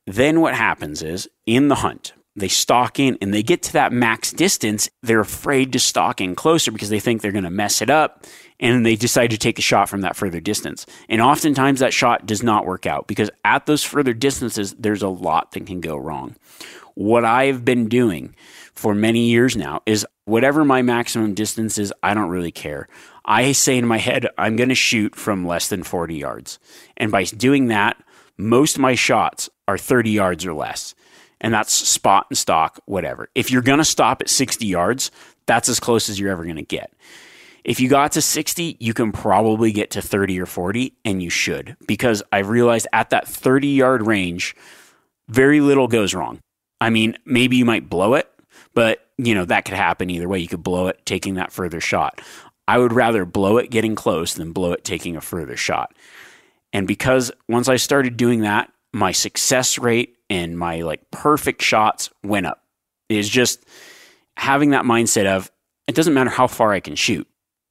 Speaker 1: Then what happens is in the hunt, they stalk in and they get to that max distance. They're afraid to stalk in closer because they think they're going to mess it up. And they decide to take a shot from that further distance. And oftentimes that shot does not work out because at those further distances, there's a lot that can go wrong. What I've been doing for many years now is whatever my maximum distance is, I don't really care. I say in my head, I'm going to shoot from less than 40 yards. And by doing that, most of my shots are 30 yards or less. And that's spot and stock, whatever. If you're going to stop at 60 yards, that's as close as you're ever going to get. If you got to 60, you can probably get to 30 or 40, and you should, because I've realized at that 30 yard range, very little goes wrong. I mean, maybe you might blow it, but you know, that could happen either way. You could blow it taking that further shot. I would rather blow it getting close than blow it taking a further shot. And because once I started doing that, my success rate and my like perfect shots went up. Is just having that mindset of it doesn't matter how far I can shoot.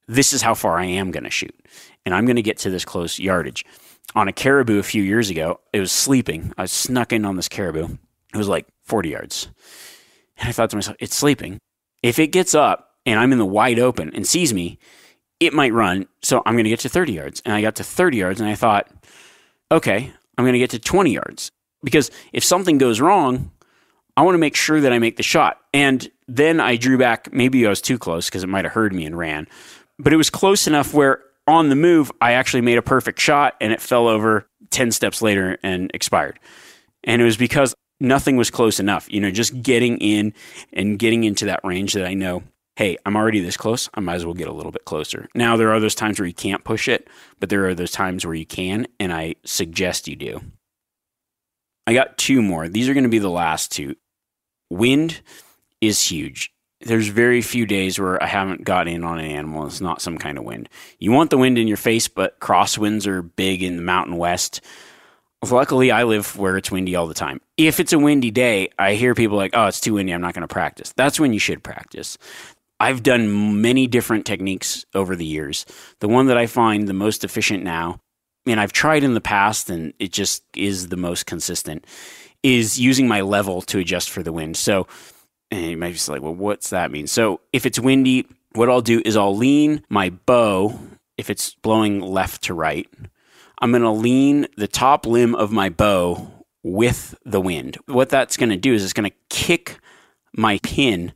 Speaker 1: This is how far I am going to shoot. And I'm going to get to this close yardage. On a caribou a few years ago, it was sleeping. I snuck in on this caribou. It was like 40 yards. And I thought to myself, it's sleeping. If it gets up and I'm in the wide open and sees me, it might run. So I'm going to get to 30 yards. And I got to 30 yards and I thought, okay, I'm going to get to 20 yards. Because if something goes wrong, I want to make sure that I make the shot. And then I drew back. Maybe I was too close because it might have heard me and ran. But it was close enough where on the move, I actually made a perfect shot and it fell over 10 steps later and expired. And it was because nothing was close enough. You know, just getting in and getting into that range that I know, hey, I'm already this close. I might as well get a little bit closer. Now, there are those times where you can't push it, but there are those times where you can, and I suggest you do. I got two more. These are going to be the last two. Wind is huge. There's very few days where I haven't got in on an animal. It's not some kind of wind. You want the wind in your face, but crosswinds are big in the Mountain West. Luckily, I live where it's windy all the time. If it's a windy day, I hear people like, oh, it's too windy. I'm not going to practice. That's when you should practice. I've done many different techniques over the years. The one that I find the most efficient now, and I've tried in the past and it just is the most consistent, is using my level to adjust for the wind. So, and you might be like, well, what's that mean? So, if it's windy, what I'll do is I'll lean my bow, if it's blowing left to right, I'm going to lean the top limb of my bow with the wind. What that's going to do is it's going to kick my pin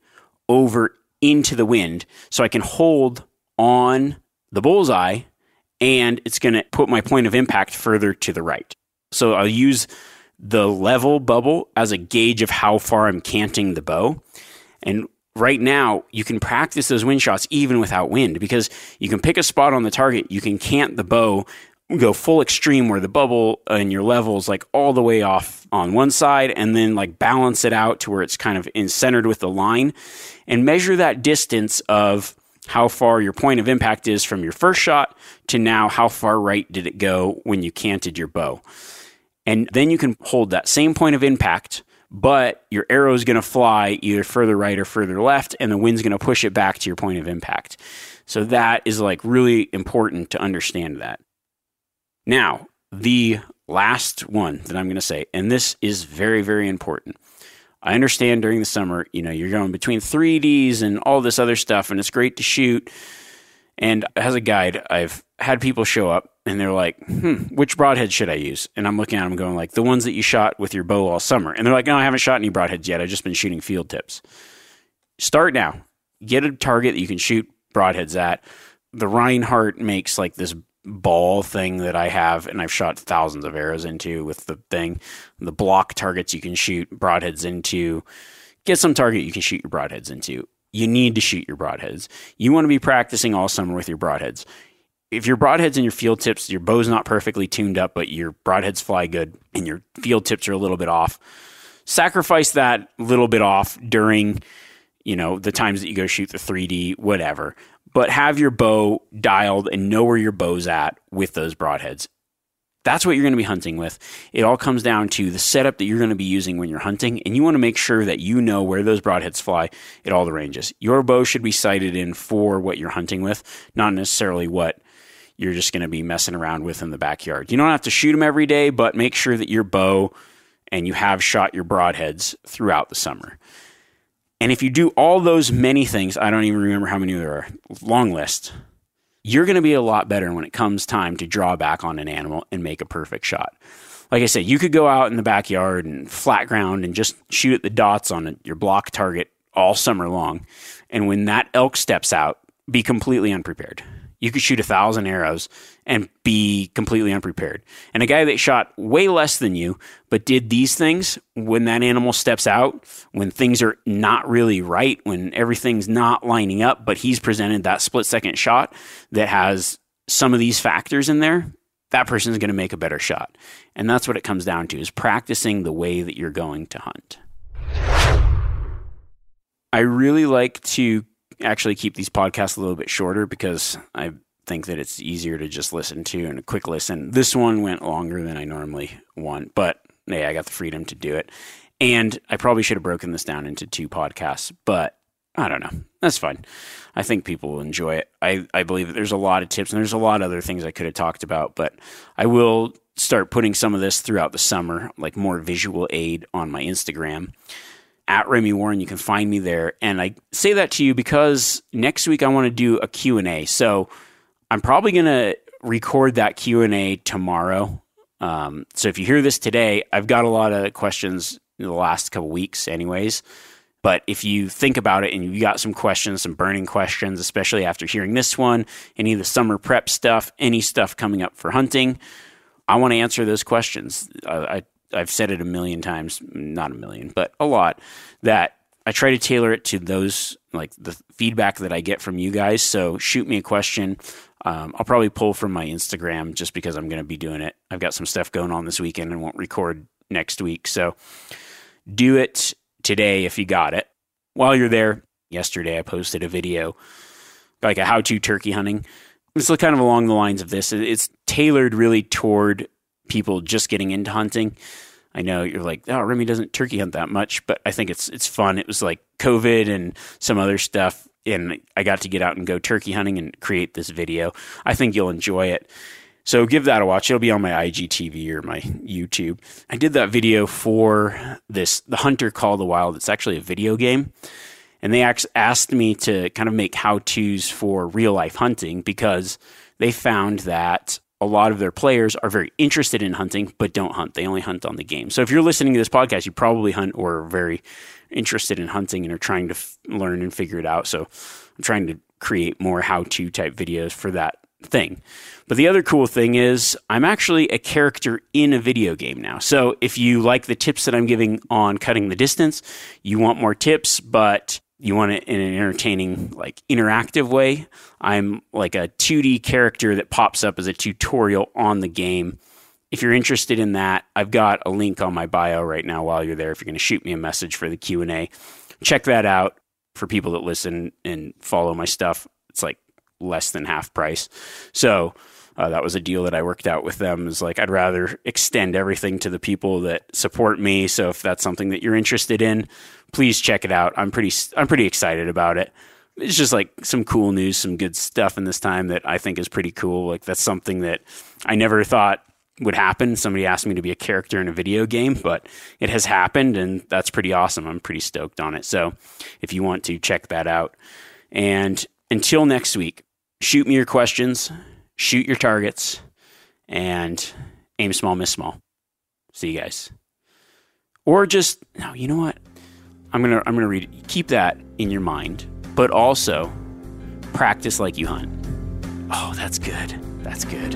Speaker 1: over into the wind so I can hold on the bullseye and it's going to put my point of impact further to the right. So I'll use the level bubble as a gauge of how far I'm canting the bow. And right now, you can practice those wind shots even without wind because you can pick a spot on the target, you can cant the bow go full extreme where the bubble and your levels like all the way off on one side and then like balance it out to where it's kind of in centered with the line and measure that distance of how far your point of impact is from your first shot to now how far right did it go when you canted your bow. And then you can hold that same point of impact, but your arrow is going to fly either further right or further left, and the wind's going to push it back to your point of impact. So that is like really important to understand that. Now, the last one that I'm going to say, and this is very, very important. I understand during the summer, you know, you're going between 3Ds and all this other stuff, and it's great to shoot. And as a guide, I've had people show up and they're like, hmm, which broadhead should I use? And I'm looking at them going like, the ones that you shot with your bow all summer. And they're like, no, I haven't shot any broadheads yet. I've just been shooting field tips. Start now. Get a target that you can shoot broadheads at. The Rinehart makes like this ball thing that I have, and I've shot thousands of arrows into with the thing. The block targets you can shoot broadheads into. Get some target you can shoot your broadheads into. You need to shoot your broadheads. You want to be practicing all summer with your broadheads. If your broadheads and your field tips, your bow's not perfectly tuned up, but your broadheads fly good and your field tips are a little bit off, sacrifice that little bit off during, you know, the times that you go shoot the 3D, whatever but have your bow dialed and know where your bow's at with those broadheads. That's what you're going to be hunting with. It all comes down to the setup that you're going to be using when you're hunting, and you want to make sure that you know where those broadheads fly at all the ranges. Your bow should be sighted in for what you're hunting with, not necessarily what you're just going to be messing around with in the backyard. You don't have to shoot them every day, but make sure that your bow and you have shot your broadheads throughout the summer. And if you do all those many things, I don't even remember how many there are, long list, you're going to be a lot better when it comes time to draw back on an animal and make a perfect shot. Like I said, you could go out in the backyard and flat ground and just shoot at the dots on your block target all summer long. And when that elk steps out, be completely unprepared you could shoot a thousand arrows and be completely unprepared. And a guy that shot way less than you, but did these things when that animal steps out, when things are not really right, when everything's not lining up, but he's presented that split second shot that has some of these factors in there, that person is going to make a better shot. And that's what it comes down to is practicing the way that you're going to hunt. I really like to actually keep these podcasts a little bit shorter because I think that it's easier to just listen to and a quick listen. This one went longer than I normally want, but yeah, I got the freedom to do it. And I probably should have broken this down into two podcasts, but I don't know. That's fine. I think people will enjoy it. I, I believe that there's a lot of tips and there's a lot of other things I could have talked about, but I will start putting some of this throughout the summer, like more visual aid on my Instagram at Remy Warren. You can find me there. And I say that to you because next week I want to do a Q&A. So I'm probably going to record that Q&A tomorrow. Um, so if you hear this today, I've got a lot of questions in the last couple weeks anyways. But if you think about it and you got some questions, some burning questions, especially after hearing this one, any of the summer prep stuff, any stuff coming up for hunting, I want to answer those questions. I, I, have said it a million times, not a million, but a lot, that I try to tailor it to those, like the feedback that I get from you guys. So shoot me a question. Um, I'll probably pull from my Instagram just because I'm going to be doing it. I've got some stuff going on this weekend and won't record next week. So do it today if you got it. While you're there, yesterday I posted a video, like a how to turkey hunting. It's kind of along the lines of this. It's tailored really toward people just getting into hunting. I know you're like, oh, Remy doesn't turkey hunt that much, but I think it's it's fun. It was like COVID and some other stuff, and I got to get out and go turkey hunting and create this video. I think you'll enjoy it. So give that a watch. It'll be on my IGTV or my YouTube. I did that video for this The Hunter Call the Wild. It's actually a video game. And they asked me to kind of make how to's for real life hunting because they found that a lot of their players are very interested in hunting but don't hunt. They only hunt on the game. So if you're listening to this podcast, you probably hunt or are very interested in hunting and are trying to f- learn and figure it out. So I'm trying to create more how to type videos for that thing. But the other cool thing is I'm actually a character in a video game now. So if you like the tips that I'm giving on cutting the distance, you want more tips, but you want it in an entertaining, like interactive way, I'm like a 2D character that pops up as a tutorial on the game. If you're interested in that, I've got a link on my bio right now while you're there if you're going to shoot me a message for the Q&A. Check that out for people that listen and follow my stuff. It's like less than half price. So uh, that was a deal that I worked out with them. Is like I'd rather extend everything to the people that support me. So if that's something that you're interested in, please check it out. I'm pretty I'm pretty excited about it. It's just like some cool news, some good stuff in this time that I think is pretty cool. Like that's something that I never thought would happen. Somebody asked me to be a character in a video game, but it has happened and that's pretty awesome. I'm pretty stoked on it. So if you want to check that out. And until next week, shoot me your questions, shoot your targets, and aim small, miss small. See you guys. Or just no, you know what? I'm gonna I'm gonna read. Keep that in your mind, but also practice like you hunt. Oh, that's good. That's good.